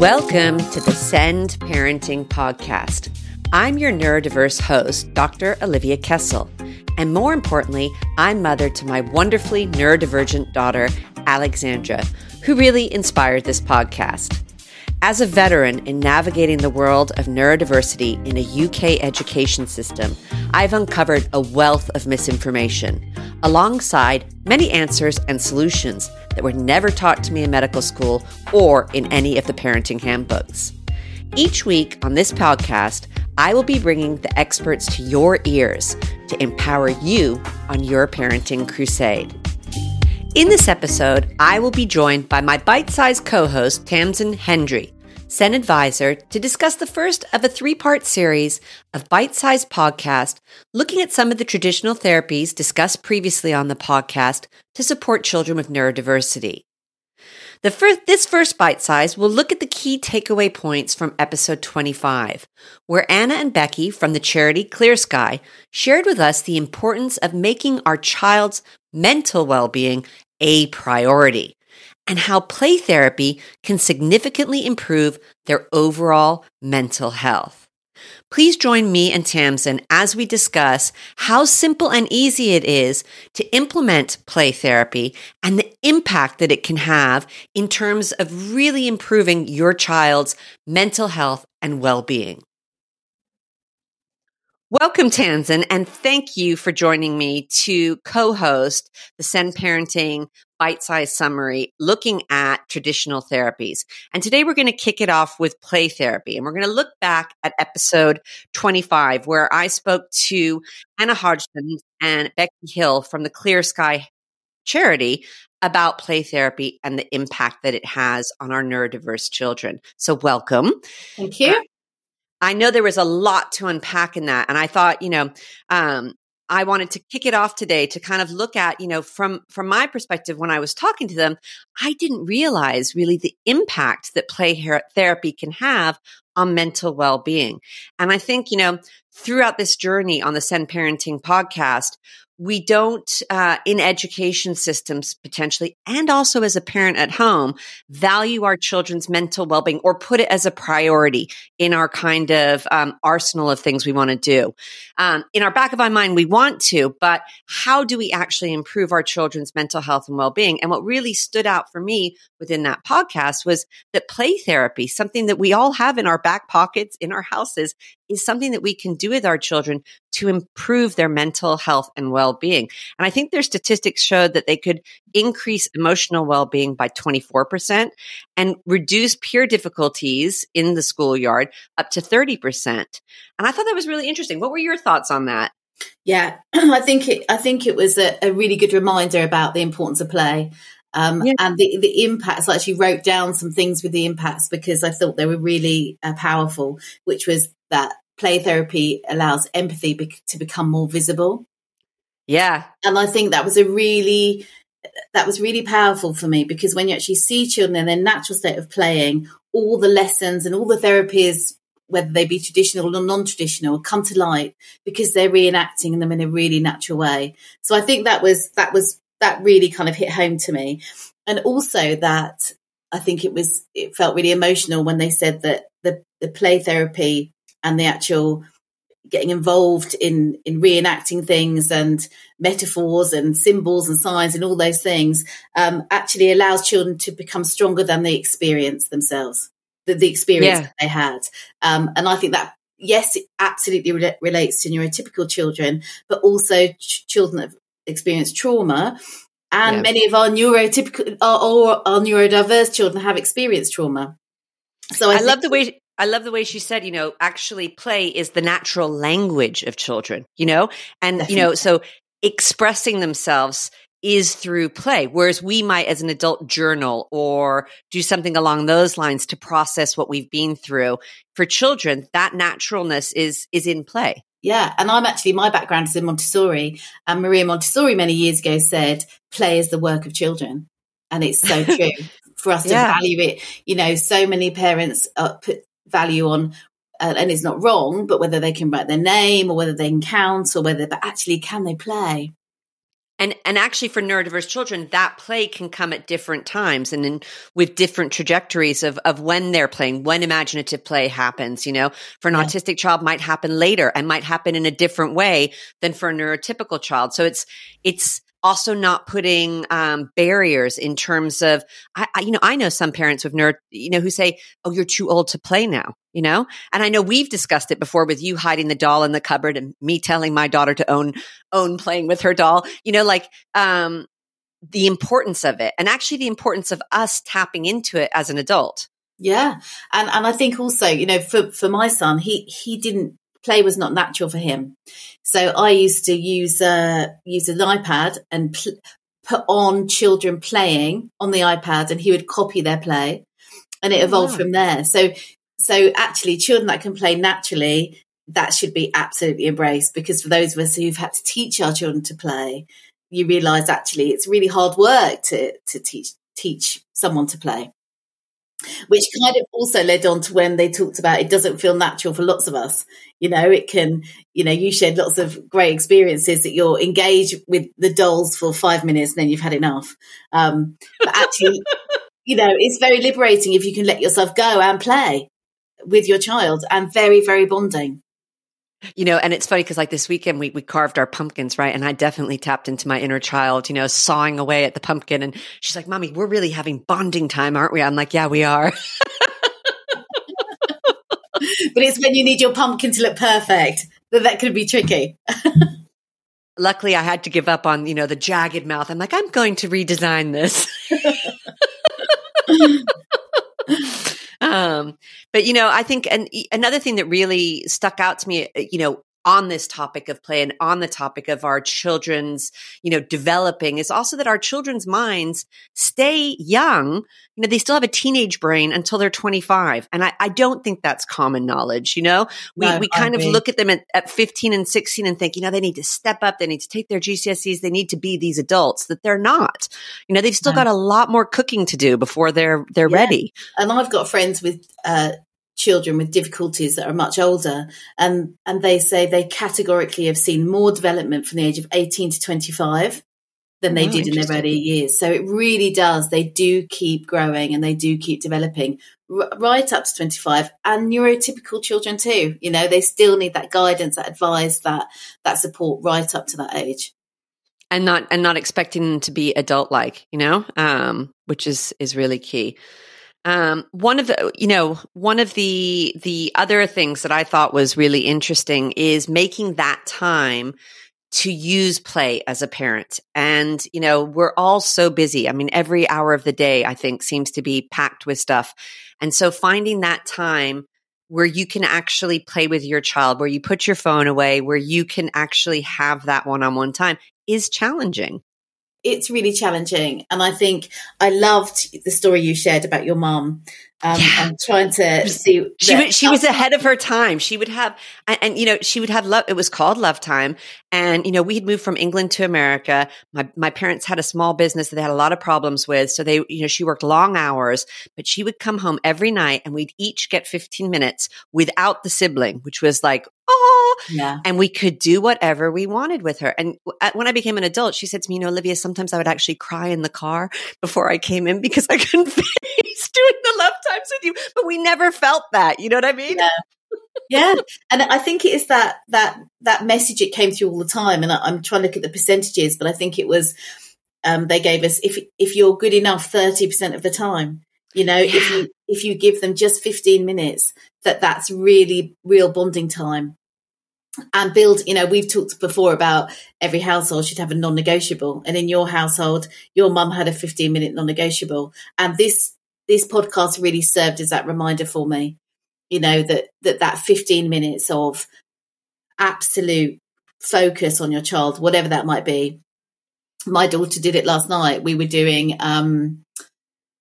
Welcome to the Send Parenting Podcast. I'm your neurodiverse host, Dr. Olivia Kessel. And more importantly, I'm mother to my wonderfully neurodivergent daughter, Alexandra, who really inspired this podcast. As a veteran in navigating the world of neurodiversity in a UK education system, I've uncovered a wealth of misinformation, alongside many answers and solutions that were never taught to me in medical school or in any of the parenting handbooks. Each week on this podcast, I will be bringing the experts to your ears to empower you on your parenting crusade. In this episode, I will be joined by my bite sized co host, Tamsyn Hendry, Sen Advisor, to discuss the first of a three part series of bite sized podcast looking at some of the traditional therapies discussed previously on the podcast to support children with neurodiversity. The first, this first bite size will look at the key takeaway points from episode 25, where Anna and Becky from the charity ClearSky shared with us the importance of making our child's mental well being a priority and how play therapy can significantly improve their overall mental health. Please join me and Tamsyn as we discuss how simple and easy it is to implement play therapy and the impact that it can have in terms of really improving your child's mental health and well being. Welcome, Tamsyn, and thank you for joining me to co host the Send Parenting Bite Size Summary looking at traditional therapies. And today we're going to kick it off with play therapy. And we're going to look back at episode 25, where I spoke to Anna Hodgson and Becky Hill from the ClearSky charity about play therapy and the impact that it has on our neurodiverse children. So, welcome. Thank you. I know there was a lot to unpack in that. And I thought, you know, um, I wanted to kick it off today to kind of look at, you know, from, from my perspective, when I was talking to them, I didn't realize really the impact that play therapy can have on mental well-being. And I think, you know, throughout this journey on the Send Parenting podcast, we don't uh, in education systems potentially and also as a parent at home value our children's mental well-being or put it as a priority in our kind of um, arsenal of things we want to do. Um, in our back of our mind we want to but how do we actually improve our children's mental health and well-being? And what really stood out for me within that podcast was that play therapy something that we all have in our back pockets in our houses is something that we can do with our children to improve their mental health and well-being. And I think their statistics showed that they could increase emotional well-being by 24% and reduce peer difficulties in the schoolyard up to 30%. And I thought that was really interesting. What were your thoughts on that? Yeah, I think it. I think it was a, a really good reminder about the importance of play, um, yeah. and the the impacts. I actually wrote down some things with the impacts because I thought they were really uh, powerful. Which was that play therapy allows empathy be- to become more visible. Yeah. And I think that was a really that was really powerful for me because when you actually see children in their natural state of playing, all the lessons and all the therapies, whether they be traditional or non-traditional, come to light because they're reenacting them in a really natural way. So I think that was that was that really kind of hit home to me. And also that I think it was it felt really emotional when they said that the, the play therapy and the actual getting involved in in reenacting things and metaphors and symbols and signs and all those things um, actually allows children to become stronger than they experience themselves the, the experience yeah. they had um, and i think that yes it absolutely re- relates to neurotypical children but also ch- children that have experienced trauma and yeah. many of our neurotypical or our neurodiverse children have experienced trauma so I, I love the way I love the way she said, you know, actually play is the natural language of children, you know, and, Definitely. you know, so expressing themselves is through play. Whereas we might, as an adult, journal or do something along those lines to process what we've been through. For children, that naturalness is, is in play. Yeah. And I'm actually, my background is in Montessori and Maria Montessori many years ago said, play is the work of children. And it's so true for us yeah. to value it. You know, so many parents uh, put value on uh, and it's not wrong, but whether they can write their name or whether they can count or whether, but actually, can they play? And and actually for neurodiverse children, that play can come at different times and in, with different trajectories of of when they're playing, when imaginative play happens. You know, for an yeah. autistic child might happen later and might happen in a different way than for a neurotypical child. So it's it's also not putting um, barriers in terms of I, I, you know i know some parents with nerd you know who say oh you're too old to play now you know? And i know we've discussed it before with you hiding the doll in the cupboard and me telling my daughter to own own playing with her doll you know like um the importance of it and actually the importance of us tapping into it as an adult. Yeah. And and i think also you know for for my son he he didn't play was not natural for him. So I used to use uh, use an iPad and pl- put on children playing on the iPad, and he would copy their play, and it evolved wow. from there. So so actually, children that can play naturally, that should be absolutely embraced because for those of us who've had to teach our children to play, you realise actually it's really hard work to to teach teach someone to play which kind of also led on to when they talked about it doesn't feel natural for lots of us. You know, it can, you know, you shared lots of great experiences that you're engaged with the dolls for five minutes and then you've had enough. Um, but actually, you know, it's very liberating if you can let yourself go and play with your child and very, very bonding. You know, and it's funny because like this weekend we, we carved our pumpkins, right? And I definitely tapped into my inner child, you know, sawing away at the pumpkin. And she's like, Mommy, we're really having bonding time, aren't we? I'm like, Yeah, we are. but it's when you need your pumpkin to look perfect that that could be tricky. Luckily, I had to give up on, you know, the jagged mouth. I'm like, I'm going to redesign this. um, but you know, I think, and another thing that really stuck out to me, uh, you know, on this topic of play and on the topic of our children's, you know, developing is also that our children's minds stay young. You know, they still have a teenage brain until they're 25. And I, I don't think that's common knowledge. You know, we, no, we kind of look at them at, at 15 and 16 and think, you know, they need to step up. They need to take their GCSEs. They need to be these adults that they're not. You know, they've still no. got a lot more cooking to do before they're, they're yeah. ready. And I've got friends with, uh, children with difficulties that are much older. And and they say they categorically have seen more development from the age of 18 to 25 than they oh, did in their earlier years. So it really does they do keep growing and they do keep developing. R- right up to 25 and neurotypical children too you know they still need that guidance that advice that that support right up to that age. And not and not expecting them to be adult like you know um which is is really key um, one of the, you know, one of the the other things that I thought was really interesting is making that time to use play as a parent. And, you know, we're all so busy. I mean, every hour of the day, I think, seems to be packed with stuff. And so finding that time where you can actually play with your child, where you put your phone away, where you can actually have that one on one time is challenging it's really challenging. And I think I loved the story you shared about your mom. Um, yeah. I'm trying to see. She, was, she was ahead of her time. She would have, and, and, you know, she would have love. It was called Love Time, and you know, we had moved from England to America. My my parents had a small business that they had a lot of problems with, so they, you know, she worked long hours, but she would come home every night, and we'd each get 15 minutes without the sibling, which was like, oh, yeah. And we could do whatever we wanted with her. And when I became an adult, she said to me, you know, Olivia, sometimes I would actually cry in the car before I came in because I couldn't face doing the love times with you. But we never felt that. You know what I mean? Yeah. yeah and i think it is that that that message it came through all the time and I, am trying to look at the percentages but i think it was um, they gave us if if you're good enough 30% of the time you know yeah. if you if you give them just 15 minutes that that's really real bonding time and build you know we've talked before about every household should have a non-negotiable and in your household your mum had a 15 minute non-negotiable and this this podcast really served as that reminder for me you know that that that 15 minutes of absolute focus on your child whatever that might be. My daughter did it last night. We were doing um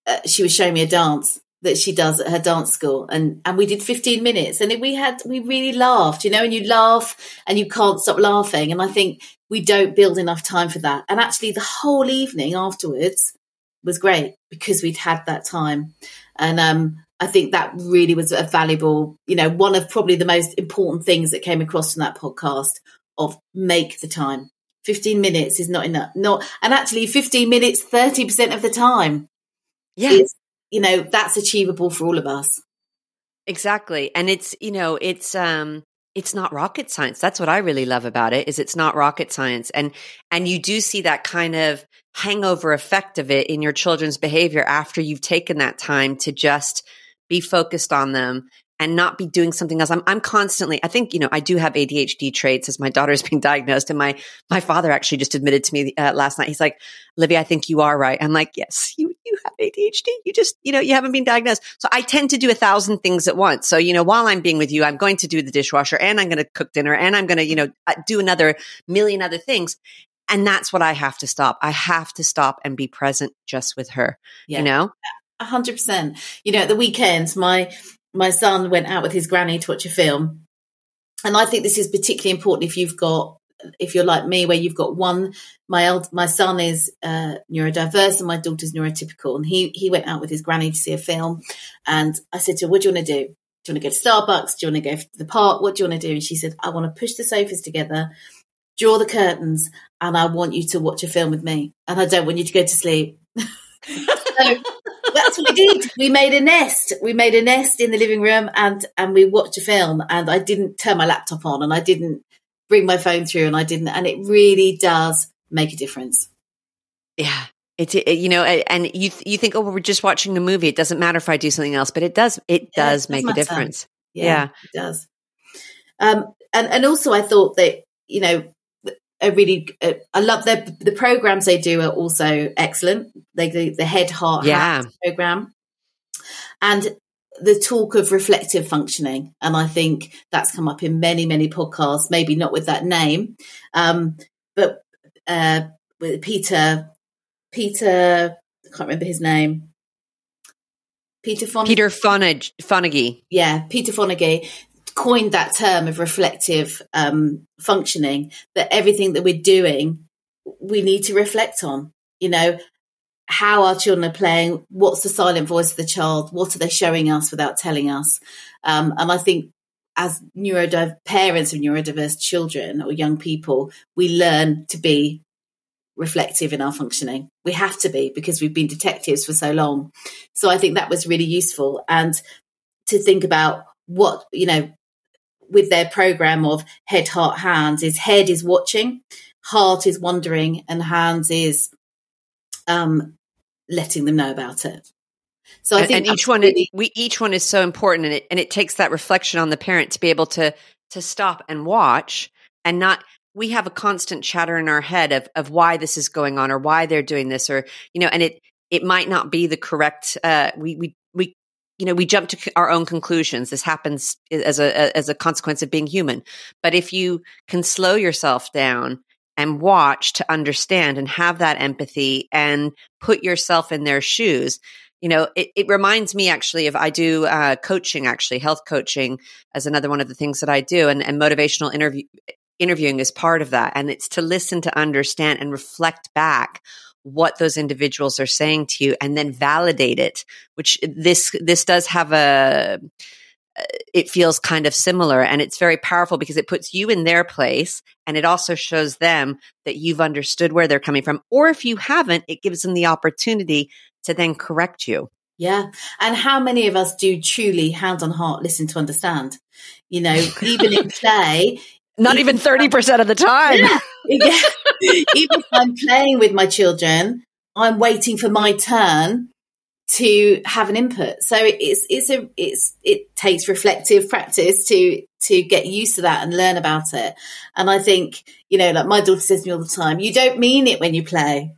uh, she was showing me a dance that she does at her dance school and and we did 15 minutes and we had we really laughed you know and you laugh and you can't stop laughing and i think we don't build enough time for that. And actually the whole evening afterwards was great because we'd had that time and um I think that really was a valuable, you know, one of probably the most important things that came across from that podcast of make the time. 15 minutes is not enough. Not, and actually 15 minutes, 30% of the time. Yes. You know, that's achievable for all of us. Exactly. And it's, you know, it's, um, it's not rocket science. That's what I really love about it is it's not rocket science. And, and you do see that kind of hangover effect of it in your children's behavior after you've taken that time to just be focused on them and not be doing something else. I'm, I'm constantly, I think, you know, I do have ADHD traits as my daughter's being diagnosed. And my, my father actually just admitted to me uh, last night. He's like, Livy, I think you are right. I'm like, yes, you, you have ADHD. You just, you know, you haven't been diagnosed. So I tend to do a thousand things at once. So, you know, while I'm being with you, I'm going to do the dishwasher and I'm going to cook dinner and I'm going to, you know, uh, do another million other things. And that's what I have to stop. I have to stop and be present just with her, yeah. you know? A hundred percent. You know, at the weekends, my my son went out with his granny to watch a film. And I think this is particularly important if you've got, if you're like me, where you've got one, my old, my son is uh, neurodiverse and my daughter's neurotypical. And he, he went out with his granny to see a film. And I said to her, what do you want to do? Do you want to go to Starbucks? Do you want to go to the park? What do you want to do? And she said, I want to push the sofas together, draw the curtains, and I want you to watch a film with me. And I don't want you to go to sleep. so we did. We made a nest. We made a nest in the living room and and we watched a film. And I didn't turn my laptop on and I didn't bring my phone through and I didn't. And it really does make a difference. Yeah. It's it, you know, and you you think, oh, well, we're just watching a movie. It doesn't matter if I do something else, but it does. It yeah, does it make a difference. Yeah, yeah, it does. Um, and and also, I thought that you know a really uh, I love their the programs they do are also excellent. They the, the head heart yeah. program and the talk of reflective functioning, and I think that's come up in many many podcasts. Maybe not with that name, um, but uh, with Peter Peter I can't remember his name. Peter Fonagy. Peter Fonagy. Yeah, Peter Fonagy coined that term of reflective um, functioning that everything that we're doing we need to reflect on you know? How our children are playing what's the silent voice of the child what are they showing us without telling us? Um, and i think as neurodiverse parents of neurodiverse children or young people we learn to be reflective in our functioning. We have to be because we've been detectives for so long. So i think that was really useful. And to think about what you know with their program of head, heart, hands is head is watching, heart is wondering, and hands is um, letting them know about it. So I think and each one, really- we each one is so important, and it and it takes that reflection on the parent to be able to to stop and watch and not. We have a constant chatter in our head of of why this is going on or why they're doing this or you know, and it it might not be the correct. Uh, we we we you know we jump to our own conclusions. This happens as a as a consequence of being human. But if you can slow yourself down and watch to understand and have that empathy and put yourself in their shoes you know it, it reminds me actually of i do uh, coaching actually health coaching as another one of the things that i do and, and motivational interview interviewing is part of that. And it's to listen to understand and reflect back what those individuals are saying to you and then validate it which this this does have a uh, it feels kind of similar and it's very powerful because it puts you in their place and it also shows them that you've understood where they're coming from or if you haven't it gives them the opportunity to then correct you. Yeah. And how many of us do truly hand on heart listen to understand? You know even in play not even 30% of the time. Yeah, yeah. even if I'm playing with my children, I'm waiting for my turn to have an input. So it's it's a it's it takes reflective practice to to get used to that and learn about it. And I think you know, like my daughter says to me all the time, "You don't mean it when you play."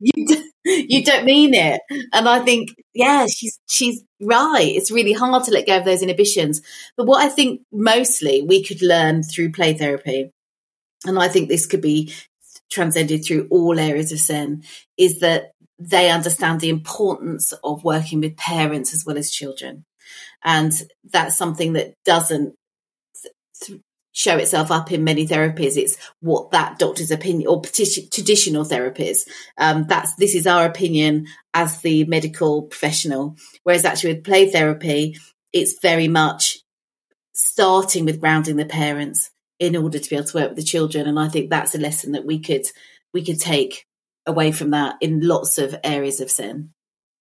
you do, you don't mean it. And I think, yeah, she's she's right. It's really hard to let go of those inhibitions. But what I think mostly we could learn through play therapy, and I think this could be transcended through all areas of SEN, is that they understand the importance of working with parents as well as children. And that's something that doesn't show itself up in many therapies. It's what that doctor's opinion or traditional therapies. Um, that's this is our opinion as the medical professional. Whereas actually with play therapy, it's very much starting with grounding the parents in order to be able to work with the children. And I think that's a lesson that we could we could take away from that in lots of areas of SEN.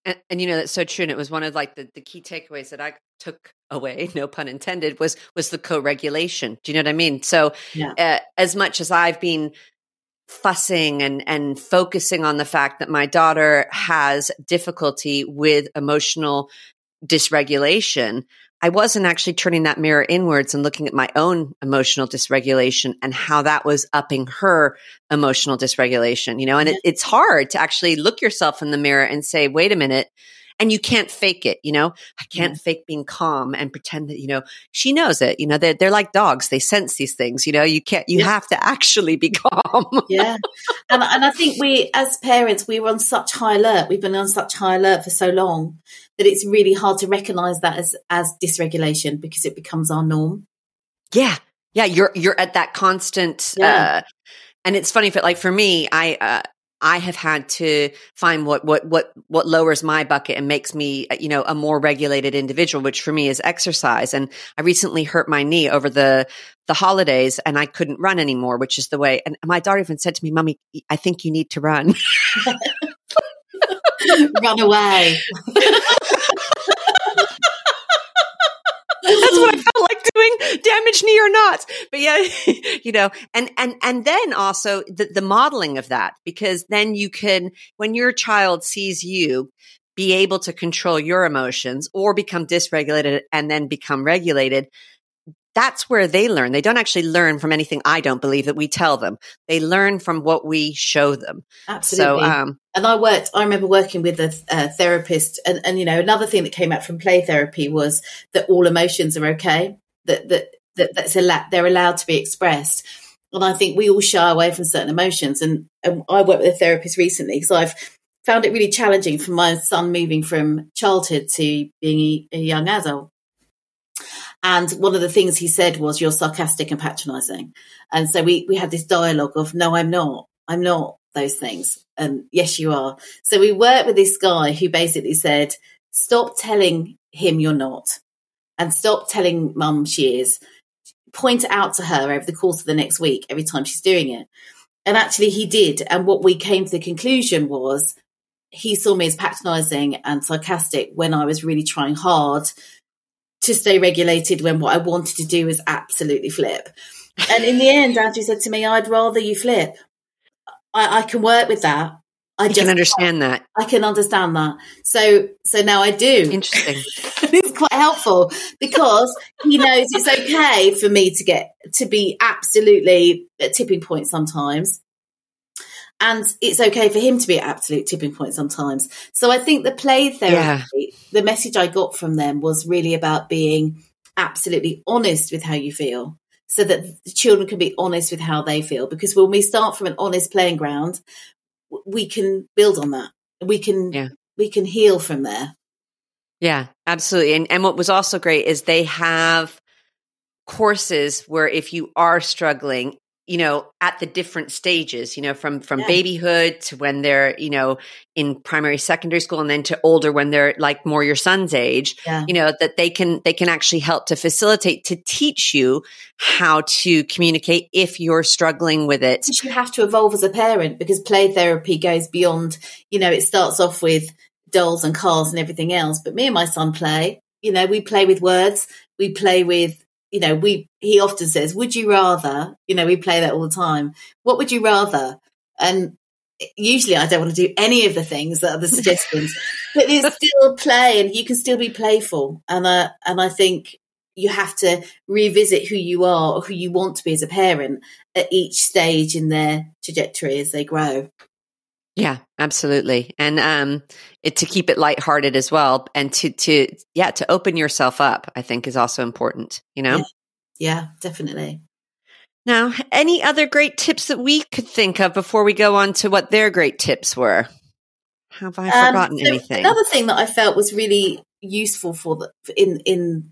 And, and, you know that's so true. And it was one of like the, the key takeaways that I took away, no pun intended, was was the co-regulation. Do you know what I mean? So yeah. uh, as much as I've been fussing and and focusing on the fact that my daughter has difficulty with emotional dysregulation, I wasn't actually turning that mirror inwards and looking at my own emotional dysregulation and how that was upping her emotional dysregulation, you know, and it, it's hard to actually look yourself in the mirror and say, wait a minute, and you can't fake it. You know, I can't yeah. fake being calm and pretend that, you know, she knows it. You know, they're, they're like dogs. They sense these things, you know, you can't, you yeah. have to actually be calm. yeah. And, and I think we, as parents, we were on such high alert. We've been on such high alert for so long that it's really hard to recognize that as, as dysregulation because it becomes our norm. Yeah. Yeah. You're, you're at that constant, yeah. uh, and it's funny, but like for me, I, uh, I have had to find what what what what lowers my bucket and makes me uh, you know a more regulated individual which for me is exercise. And I recently hurt my knee over the the holidays and I couldn't run anymore which is the way and my daughter even said to me mommy I think you need to run. Run away That's what I felt like doing, damaged knee or not. But yeah, you know, and and and then also the, the modeling of that, because then you can, when your child sees you, be able to control your emotions or become dysregulated and then become regulated that's where they learn. They don't actually learn from anything I don't believe that we tell them. They learn from what we show them. Absolutely. So, um, and I worked, I remember working with a, a therapist and, and, you know, another thing that came out from play therapy was that all emotions are okay, that, that, that that's a they're allowed to be expressed. And I think we all shy away from certain emotions. And, and I worked with a therapist recently because I've found it really challenging for my son moving from childhood to being a, a young adult. And one of the things he said was, you're sarcastic and patronizing. And so we, we had this dialogue of, no, I'm not. I'm not those things. And yes, you are. So we worked with this guy who basically said, stop telling him you're not and stop telling mum she is. Point it out to her over the course of the next week, every time she's doing it. And actually he did. And what we came to the conclusion was he saw me as patronizing and sarcastic when I was really trying hard to stay regulated when what I wanted to do was absolutely flip. And in the end, Andrew said to me, I'd rather you flip. I, I can work with that. I just can understand that. I can understand that. So, so now I do. Interesting. it's quite helpful because he knows it's okay for me to get to be absolutely at tipping point sometimes and it's okay for him to be at absolute tipping point sometimes. So I think the play therapy, yeah. the message I got from them was really about being absolutely honest with how you feel so that the children can be honest with how they feel. Because when we start from an honest playing ground, we can build on that. We can, yeah. we can heal from there. Yeah, absolutely. And, and what was also great is they have courses where if you are struggling you know at the different stages you know from from yeah. babyhood to when they're you know in primary secondary school and then to older when they're like more your son's age yeah. you know that they can they can actually help to facilitate to teach you how to communicate if you're struggling with it you have to evolve as a parent because play therapy goes beyond you know it starts off with dolls and cars and everything else but me and my son play you know we play with words we play with you know, we, he often says, would you rather, you know, we play that all the time. What would you rather? And usually I don't want to do any of the things that are the suggestions, but it's still play and you can still be playful. And, uh, and I think you have to revisit who you are or who you want to be as a parent at each stage in their trajectory as they grow. Yeah, absolutely. And um it, to keep it lighthearted as well and to to yeah, to open yourself up, I think is also important, you know? Yeah, yeah definitely. Now, any other great tips that we could think of before we go on to what their great tips were? Have I um, forgotten um, so anything? Another thing that I felt was really useful for the in in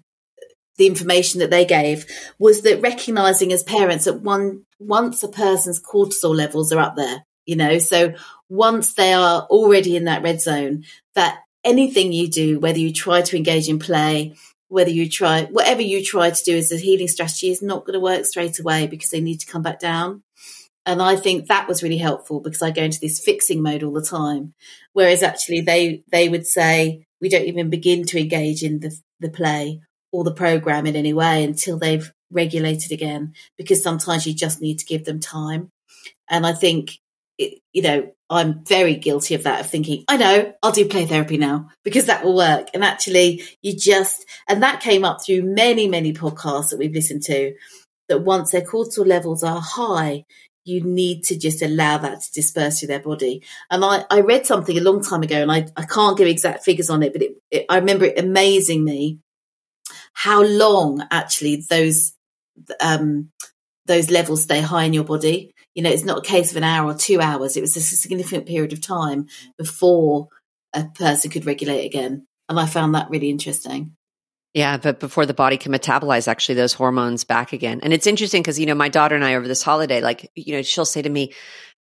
the information that they gave was that recognizing as parents that one once a person's cortisol levels are up there, you know, so once they are already in that red zone, that anything you do, whether you try to engage in play whether you try whatever you try to do as a healing strategy is not going to work straight away because they need to come back down. And I think that was really helpful because I go into this fixing mode all the time. Whereas actually they they would say we don't even begin to engage in the the play or the program in any way until they've regulated again because sometimes you just need to give them time. And I think it, you know, I'm very guilty of that, of thinking, I know, I'll do play therapy now because that will work. And actually, you just, and that came up through many, many podcasts that we've listened to, that once their cortisol levels are high, you need to just allow that to disperse through their body. And I, I read something a long time ago, and I, I can't give exact figures on it, but it, it, I remember it amazing me how long actually those um, those levels stay high in your body. You know, it's not a case of an hour or two hours. It was a significant period of time before a person could regulate again. And I found that really interesting. Yeah, but before the body can metabolize actually those hormones back again. And it's interesting because, you know, my daughter and I over this holiday, like, you know, she'll say to me,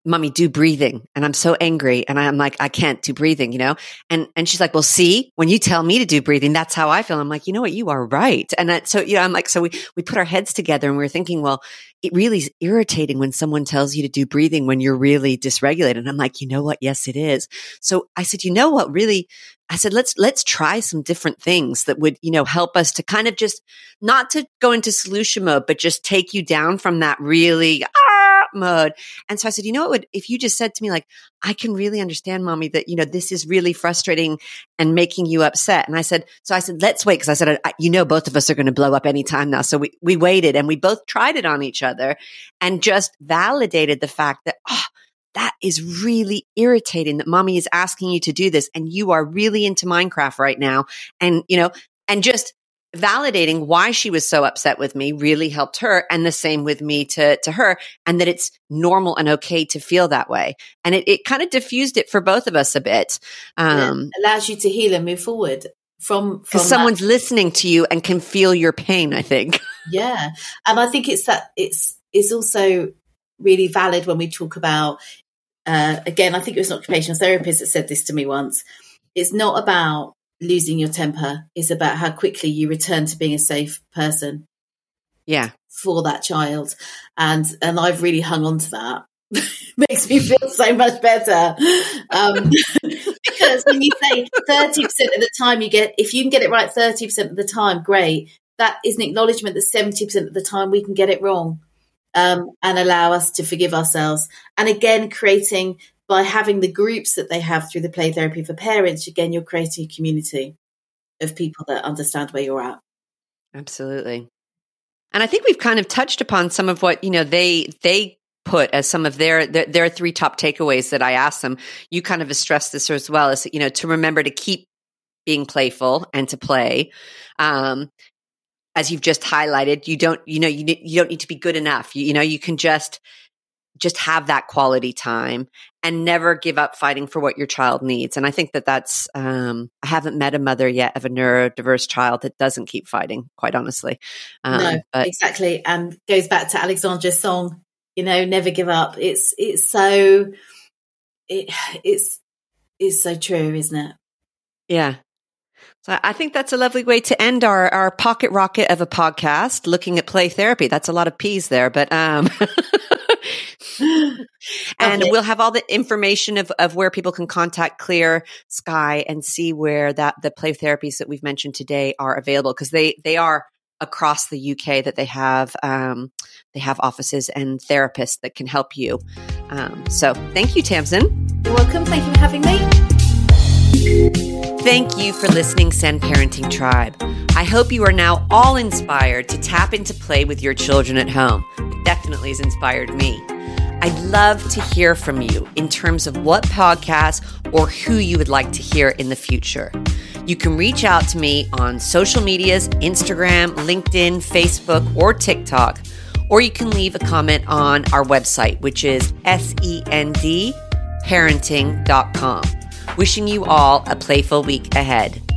mommy, do breathing. And I'm so angry. And I'm like, I can't do breathing, you know? And, and she's like, well, see, when you tell me to do breathing, that's how I feel. I'm like, you know what? You are right. And that, so, you know, I'm like, so we, we put our heads together and we are thinking, well, it really is irritating when someone tells you to do breathing when you're really dysregulated. And I'm like, you know what? Yes, it is. So I said, you know what really, I said, let's, let's try some different things that would, you know, help us to kind of just not to go into solution mode, but just take you down from that really, ah, mode. And so I said, you know what would, if you just said to me, like, I can really understand mommy that, you know, this is really frustrating and making you upset. And I said, so I said, let's wait. Cause I said, I, you know, both of us are going to blow up anytime now. So we, we waited and we both tried it on each other and just validated the fact that, oh, that is really irritating that mommy is asking you to do this and you are really into Minecraft right now. And, you know, and just validating why she was so upset with me really helped her and the same with me to, to her and that it's normal and okay to feel that way. And it, it kind of diffused it for both of us a bit. Um, allows you to heal and move forward from, from someone's that. listening to you and can feel your pain, I think. Yeah. And I think it's that it's, it's also really valid when we talk about, uh, again, I think it was an occupational therapist that said this to me once. It's not about losing your temper. It's about how quickly you return to being a safe person. Yeah. For that child. And, and I've really hung on to that. Makes me feel so much better. Um, because when you say 30% of the time you get, if you can get it right 30% of the time, great. That is an acknowledgement that 70% of the time we can get it wrong um, and allow us to forgive ourselves. And again, creating by having the groups that they have through the play therapy for parents, again, you're creating a community of people that understand where you're at. Absolutely. And I think we've kind of touched upon some of what, you know, they, they put as some of their, their, their three top takeaways that I asked them. You kind of stressed this as well as, you know, to remember to keep being playful and to play. Um, as you've just highlighted, you don't, you know, you, you don't need to be good enough. You, you know, you can just, just have that quality time and never give up fighting for what your child needs. And I think that that's, um, I haven't met a mother yet of a neurodiverse child that doesn't keep fighting, quite honestly. Um, no, but- exactly. And goes back to Alexandra's song, you know, never give up. It's, it's so, it, it's, it's so true, isn't it? Yeah. So I think that's a lovely way to end our, our pocket rocket of a podcast looking at play therapy. That's a lot of peas there, but, um, and okay. we'll have all the information of, of where people can contact Clear Sky and see where that the play therapies that we've mentioned today are available because they, they are across the UK that they have um, they have offices and therapists that can help you. Um, so thank you, Tamsyn. You're welcome. Thank you for having me. Thank you for listening, Send Parenting Tribe. I hope you are now all inspired to tap into play with your children at home. It definitely has inspired me. I'd love to hear from you in terms of what podcasts or who you would like to hear in the future. You can reach out to me on social medias Instagram, LinkedIn, Facebook, or TikTok, or you can leave a comment on our website, which is sendparenting.com. Wishing you all a playful week ahead.